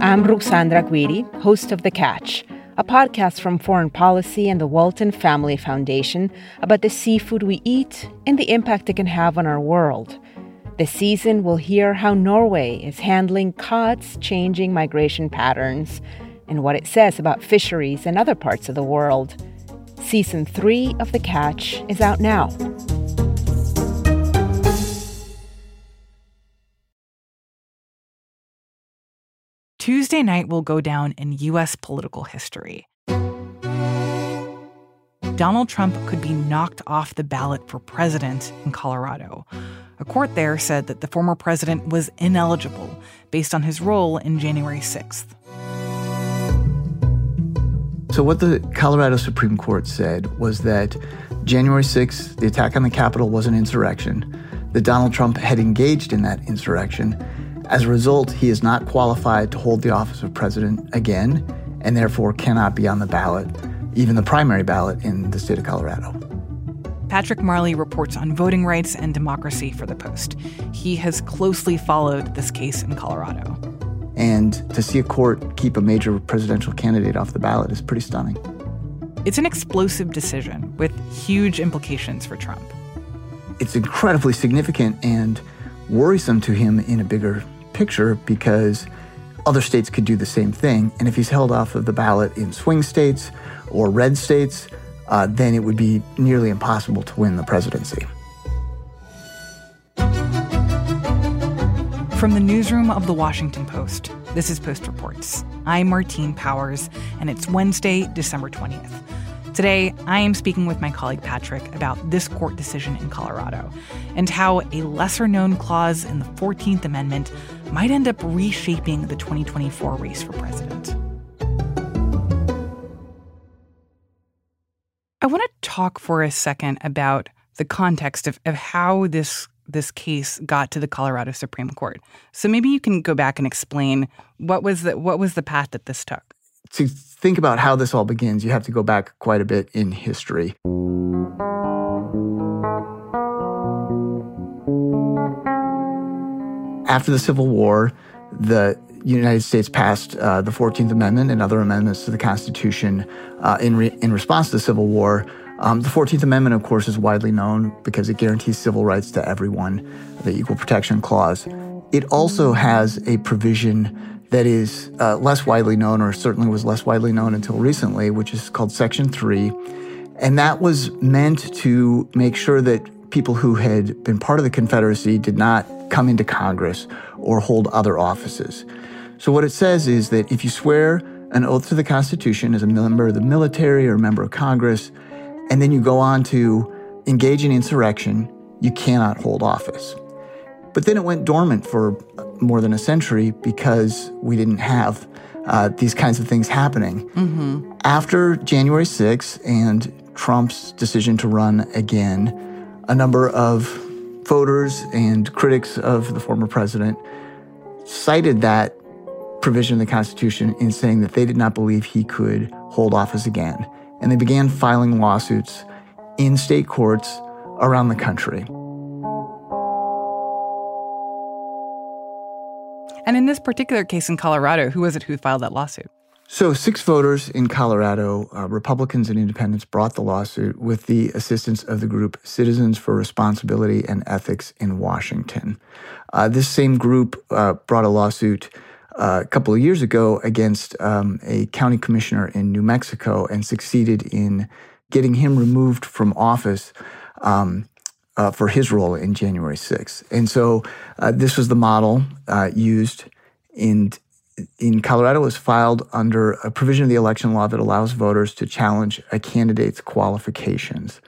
I'm Ruxandra Guidi, host of The Catch, a podcast from Foreign Policy and the Walton Family Foundation about the seafood we eat and the impact it can have on our world. This season, we'll hear how Norway is handling cod's changing migration patterns and what it says about fisheries in other parts of the world. Season 3 of The Catch is out now. Tuesday night will go down in U.S. political history. Donald Trump could be knocked off the ballot for president in Colorado. A court there said that the former president was ineligible based on his role in January 6th. So, what the Colorado Supreme Court said was that January 6th, the attack on the Capitol was an insurrection, that Donald Trump had engaged in that insurrection. As a result, he is not qualified to hold the office of president again, and therefore cannot be on the ballot, even the primary ballot in the state of Colorado. Patrick Marley reports on voting rights and democracy for the Post. He has closely followed this case in Colorado. And to see a court keep a major presidential candidate off the ballot is pretty stunning. It's an explosive decision with huge implications for Trump. It's incredibly significant and worrisome to him in a bigger picture because other states could do the same thing. And if he's held off of the ballot in swing states or red states, uh, then it would be nearly impossible to win the presidency. From the newsroom of the Washington Post, this is Post Reports. I'm Martine Powers, and it's Wednesday, December 20th. Today, I am speaking with my colleague Patrick about this court decision in Colorado and how a lesser known clause in the 14th Amendment might end up reshaping the 2024 race for president. I want to talk for a second about the context of, of how this this case got to the Colorado Supreme Court. So maybe you can go back and explain what was the what was the path that this took. To think about how this all begins, you have to go back quite a bit in history. After the Civil War, the United States passed uh, the 14th Amendment and other amendments to the Constitution uh, in, re- in response to the Civil War. Um, the 14th Amendment, of course, is widely known because it guarantees civil rights to everyone, the Equal Protection Clause. It also has a provision that is uh, less widely known, or certainly was less widely known until recently, which is called Section 3. And that was meant to make sure that people who had been part of the Confederacy did not come into Congress or hold other offices. So, what it says is that if you swear an oath to the Constitution as a member of the military or a member of Congress, and then you go on to engage in insurrection, you cannot hold office. But then it went dormant for more than a century because we didn't have uh, these kinds of things happening. Mm-hmm. After January 6th and Trump's decision to run again, a number of voters and critics of the former president cited that provision of the Constitution in saying that they did not believe he could hold office again. And they began filing lawsuits in state courts around the country. And in this particular case in Colorado, who was it who filed that lawsuit? So, six voters in Colorado, uh, Republicans and independents, brought the lawsuit with the assistance of the group Citizens for Responsibility and Ethics in Washington. Uh, this same group uh, brought a lawsuit uh, a couple of years ago against um, a county commissioner in New Mexico and succeeded in getting him removed from office um, uh, for his role in January 6th. And so uh, this was the model used in in Colorado was filed under a provision of the election law that allows voters to challenge a candidate's qualifications.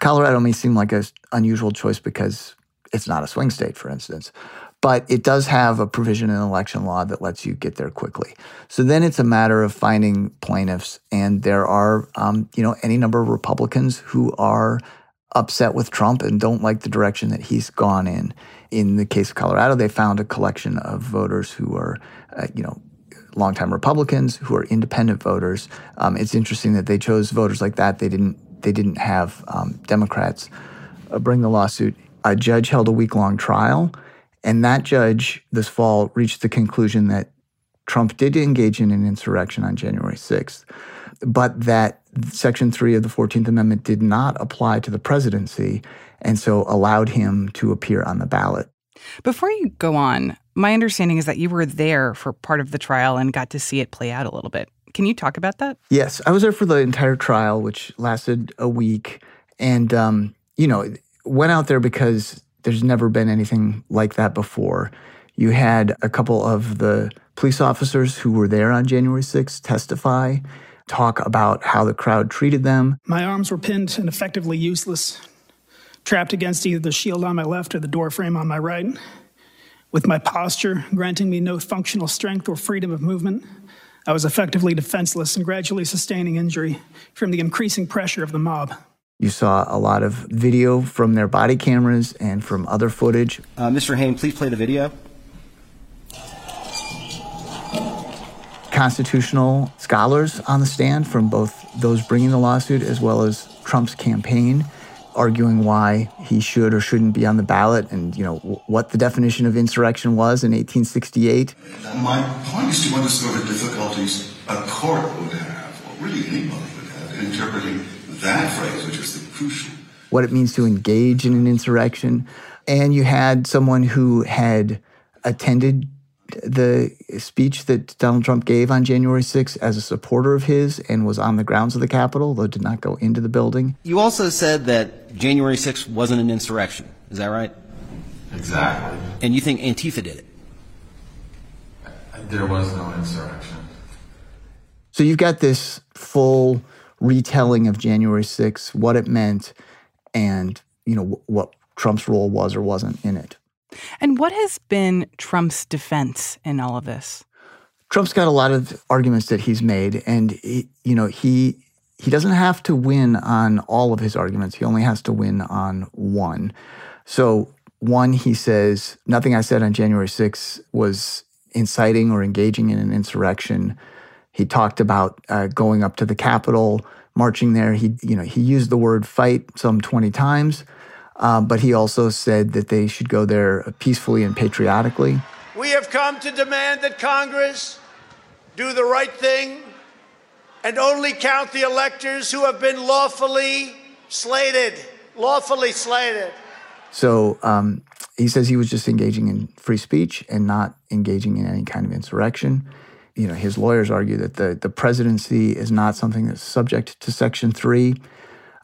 Colorado may seem like an unusual choice because it's not a swing state, for instance but it does have a provision in election law that lets you get there quickly. So then it's a matter of finding plaintiffs, and there are, um, you know, any number of Republicans who are upset with Trump and don't like the direction that he's gone in. In the case of Colorado, they found a collection of voters who are, uh, you know, longtime Republicans who are independent voters. Um, it's interesting that they chose voters like that. They didn't. They didn't have um, Democrats uh, bring the lawsuit. A judge held a week long trial And that judge this fall reached the conclusion that Trump did engage in an insurrection on January 6th, but that Section 3 of the 14th Amendment did not apply to the presidency and so allowed him to appear on the ballot. Before you go on, my understanding is that you were there for part of the trial and got to see it play out a little bit. Can you talk about that? Yes, I was there for the entire trial, which lasted a week. And, um, you know, went out there because there's never been anything like that before. You had a couple of the police officers who were there on January 6th testify, talk about how the crowd treated them. My arms were pinned and effectively useless, trapped against either the shield on my left or the door frame on my right, with my posture granting me no functional strength or freedom of movement. I was effectively defenseless and gradually sustaining injury from the increasing pressure of the mob. You saw a lot of video from their body cameras and from other footage. Uh, Mr. Hain, please play the video. Constitutional scholars on the stand from both those bringing the lawsuit as well as Trump's campaign arguing why he should or shouldn't be on the ballot and you know what the definition of insurrection was in 1868 my point is to understand the difficulties a court would have or really anybody would have in interpreting that phrase which is the crucial what it means to engage in an insurrection. And you had someone who had attended the speech that Donald Trump gave on January 6th as a supporter of his and was on the grounds of the Capitol, though did not go into the building. You also said that January 6th wasn't an insurrection. Is that right? Exactly. And you think Antifa did it? There was no insurrection. So you've got this full retelling of January 6th, what it meant, and you know what Trump's role was or wasn't in it. And what has been Trump's defense in all of this? Trump's got a lot of arguments that he's made, and he, you know he he doesn't have to win on all of his arguments. He only has to win on one. So one, he says nothing I said on January 6th was inciting or engaging in an insurrection. He talked about uh, going up to the Capitol, marching there. He you know he used the word fight some 20 times. Um, but he also said that they should go there peacefully and patriotically. We have come to demand that Congress do the right thing and only count the electors who have been lawfully slated. Lawfully slated. So um, he says he was just engaging in free speech and not engaging in any kind of insurrection. You know, his lawyers argue that the, the presidency is not something that's subject to Section 3,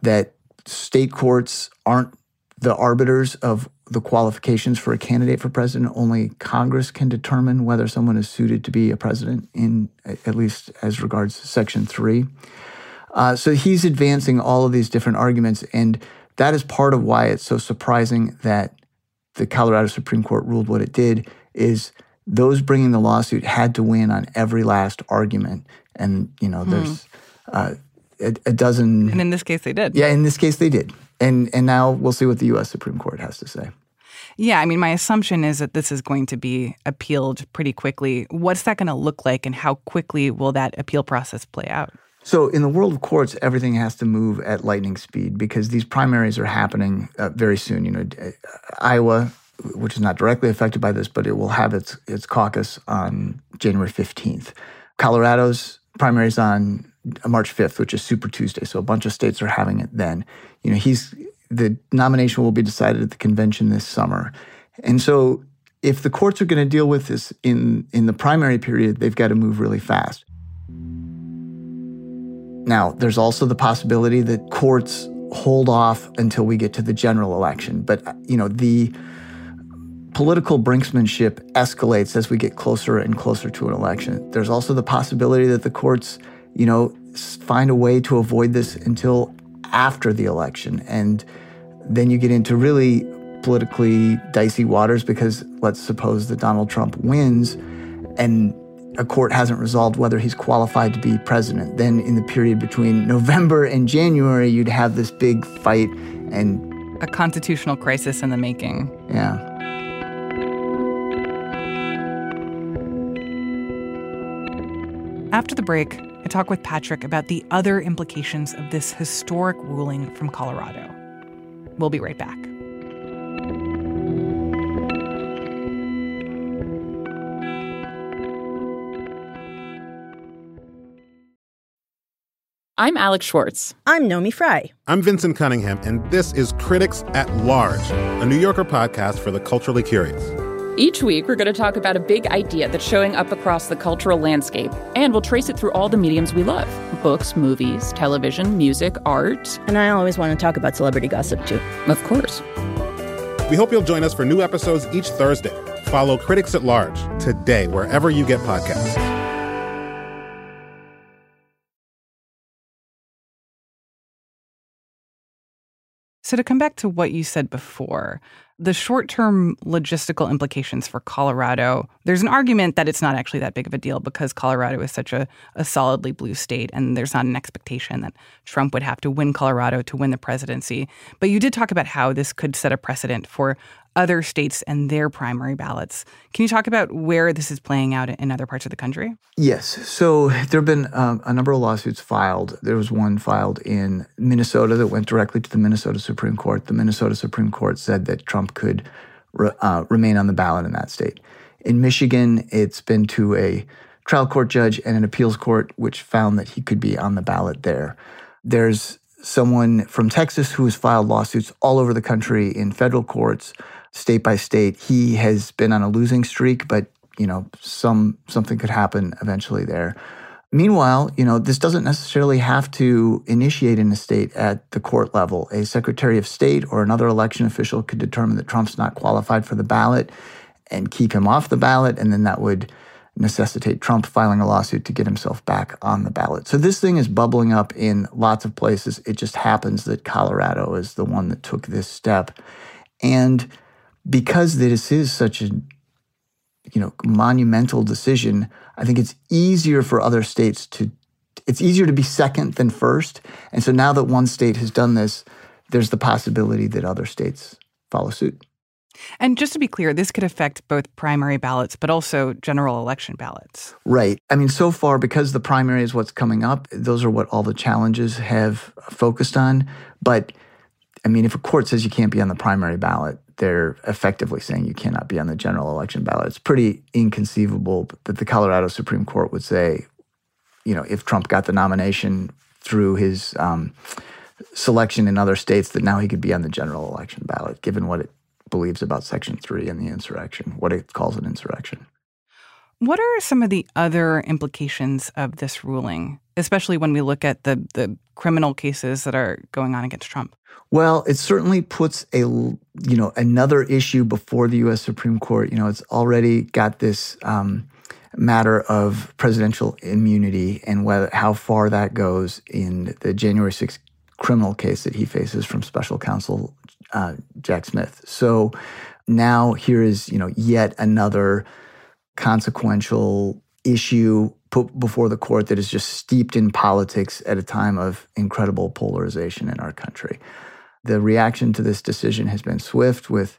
that state courts aren't the arbiters of the qualifications for a candidate for president. Only Congress can determine whether someone is suited to be a president, in at least as regards Section Three. Uh, so he's advancing all of these different arguments, and that is part of why it's so surprising that the Colorado Supreme Court ruled what it did. Is those bringing the lawsuit had to win on every last argument, and you know, hmm. there's uh, a, a dozen. And in this case, they did. Yeah, in this case, they did. And and now we'll see what the U.S. Supreme Court has to say. Yeah, I mean, my assumption is that this is going to be appealed pretty quickly. What's that going to look like, and how quickly will that appeal process play out? So, in the world of courts, everything has to move at lightning speed because these primaries are happening uh, very soon. You know, uh, Iowa, which is not directly affected by this, but it will have its its caucus on January fifteenth. Colorado's primaries on March 5th, which is Super Tuesday. So a bunch of states are having it then. You know, he's the nomination will be decided at the convention this summer. And so if the courts are going to deal with this in in the primary period, they've got to move really fast. Now, there's also the possibility that courts hold off until we get to the general election, but you know, the political brinksmanship escalates as we get closer and closer to an election. There's also the possibility that the courts you know, find a way to avoid this until after the election. And then you get into really politically dicey waters because let's suppose that Donald Trump wins and a court hasn't resolved whether he's qualified to be president. Then in the period between November and January, you'd have this big fight and a constitutional crisis in the making. Yeah. After the break, I talk with Patrick about the other implications of this historic ruling from Colorado. We'll be right back. I'm Alex Schwartz. I'm Naomi Fry. I'm Vinson Cunningham, and this is Critics at Large, a New Yorker podcast for the culturally curious. Each week, we're going to talk about a big idea that's showing up across the cultural landscape, and we'll trace it through all the mediums we love books, movies, television, music, art. And I always want to talk about celebrity gossip, too. Of course. We hope you'll join us for new episodes each Thursday. Follow Critics at Large today, wherever you get podcasts. So, to come back to what you said before, the short term logistical implications for Colorado, there's an argument that it's not actually that big of a deal because Colorado is such a, a solidly blue state and there's not an expectation that Trump would have to win Colorado to win the presidency. But you did talk about how this could set a precedent for other states and their primary ballots. Can you talk about where this is playing out in other parts of the country? Yes. So there have been um, a number of lawsuits filed. There was one filed in Minnesota that went directly to the Minnesota Supreme Court. The Minnesota Supreme Court said that Trump could re- uh, remain on the ballot in that state. In Michigan, it's been to a trial court judge and an appeals court, which found that he could be on the ballot there. There's someone from Texas who has filed lawsuits all over the country in federal courts state by state. He has been on a losing streak, but you know, some something could happen eventually there. Meanwhile, you know, this doesn't necessarily have to initiate in a state at the court level. A Secretary of State or another election official could determine that Trump's not qualified for the ballot and keep him off the ballot, and then that would necessitate Trump filing a lawsuit to get himself back on the ballot. So this thing is bubbling up in lots of places. It just happens that Colorado is the one that took this step. And because this is such a you know monumental decision, I think it's easier for other states to it's easier to be second than first. And so now that one state has done this, there's the possibility that other states follow suit. And just to be clear, this could affect both primary ballots, but also general election ballots. Right. I mean, so far, because the primary is what's coming up, those are what all the challenges have focused on. But I mean, if a court says you can't be on the primary ballot, they're effectively saying you cannot be on the general election ballot. It's pretty inconceivable that the Colorado Supreme Court would say, you know, if Trump got the nomination through his um, selection in other states, that now he could be on the general election ballot, given what it believes about Section 3 and the insurrection, what it calls an insurrection. What are some of the other implications of this ruling, especially when we look at the, the criminal cases that are going on against Trump? Well, it certainly puts a you know another issue before the U.S. Supreme Court. You know, it's already got this um, matter of presidential immunity and whether how far that goes in the January 6th criminal case that he faces from Special Counsel uh, Jack Smith. So now here is you know yet another consequential issue put before the court that is just steeped in politics at a time of incredible polarization in our country. The reaction to this decision has been swift, with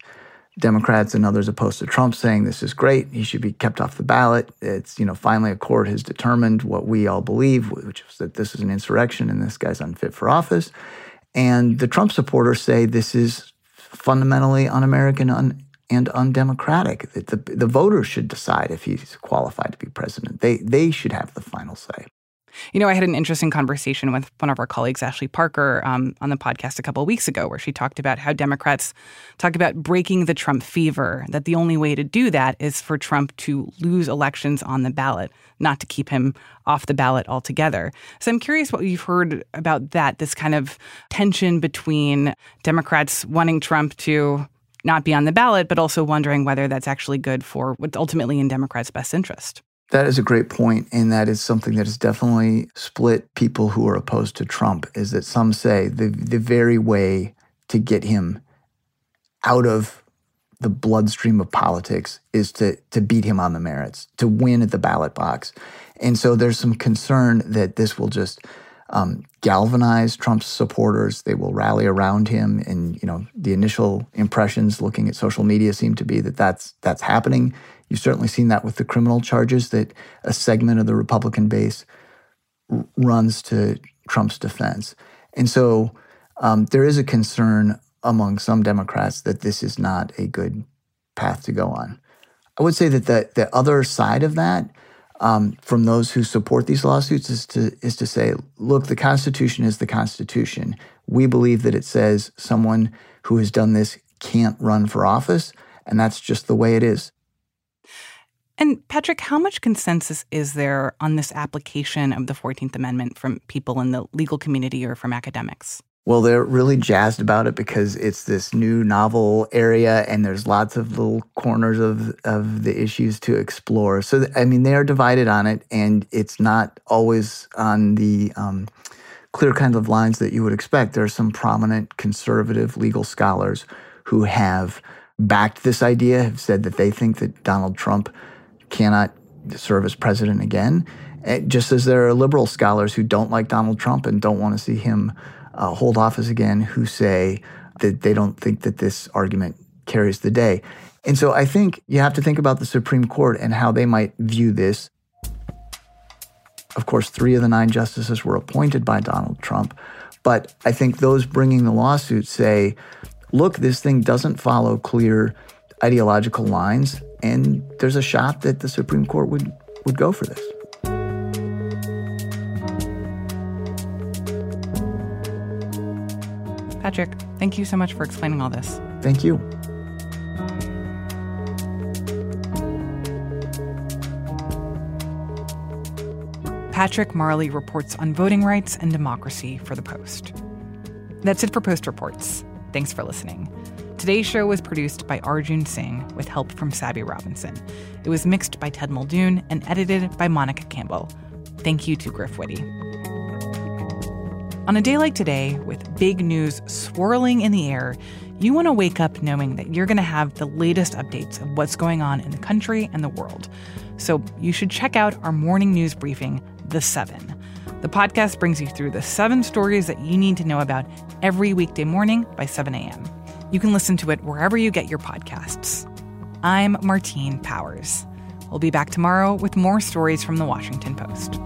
Democrats and others opposed to Trump saying this is great. He should be kept off the ballot. It's, you know, finally a court has determined what we all believe, which is that this is an insurrection and this guy's unfit for office. And the Trump supporters say this is fundamentally un American un- and undemocratic. That the, the voters should decide if he's qualified to be president. They, they should have the final say. You know, I had an interesting conversation with one of our colleagues, Ashley Parker, um, on the podcast a couple of weeks ago, where she talked about how Democrats talk about breaking the Trump fever, that the only way to do that is for Trump to lose elections on the ballot, not to keep him off the ballot altogether. So I'm curious what you've heard about that, this kind of tension between Democrats wanting Trump to not be on the ballot, but also wondering whether that's actually good for what's ultimately in Democrats' best interest. That is a great point, and that is something that has definitely split people who are opposed to Trump. Is that some say the the very way to get him out of the bloodstream of politics is to to beat him on the merits, to win at the ballot box, and so there's some concern that this will just um, galvanize Trump's supporters. They will rally around him, and you know the initial impressions looking at social media seem to be that that's that's happening. You've certainly seen that with the criminal charges that a segment of the Republican base r- runs to Trump's defense. And so um, there is a concern among some Democrats that this is not a good path to go on. I would say that the, the other side of that um, from those who support these lawsuits is to is to say, look, the Constitution is the Constitution. We believe that it says someone who has done this can't run for office, and that's just the way it is. And Patrick, how much consensus is there on this application of the 14th Amendment from people in the legal community or from academics? Well, they're really jazzed about it because it's this new novel area and there's lots of little corners of, of the issues to explore. So, I mean, they are divided on it and it's not always on the um, clear kinds of lines that you would expect. There are some prominent conservative legal scholars who have backed this idea, have said that they think that Donald Trump cannot serve as president again. Eh, just as there are liberal scholars who don't like Donald Trump and don't want to see him uh, hold office again who say that they don't think that this argument carries the day. And so I think you have to think about the Supreme Court and how they might view this. Of course, three of the nine justices were appointed by Donald Trump. But I think those bringing the lawsuit say, look, this thing doesn't follow clear ideological lines, and there's a shot that the Supreme Court would, would go for this. Patrick, thank you so much for explaining all this. Thank you. Patrick Marley reports on voting rights and democracy for The Post. That's it for Post Reports. Thanks for listening. Today's show was produced by Arjun Singh with help from Sabby Robinson. It was mixed by Ted Muldoon and edited by Monica Campbell. Thank you to Griff Witte. On a day like today, with big news swirling in the air, you want to wake up knowing that you're going to have the latest updates of what's going on in the country and the world. So you should check out our morning news briefing, The Seven. The podcast brings you through the seven stories that you need to know about every weekday morning by 7 a.m. You can listen to it wherever you get your podcasts. I'm Martine Powers. We'll be back tomorrow with more stories from the Washington Post.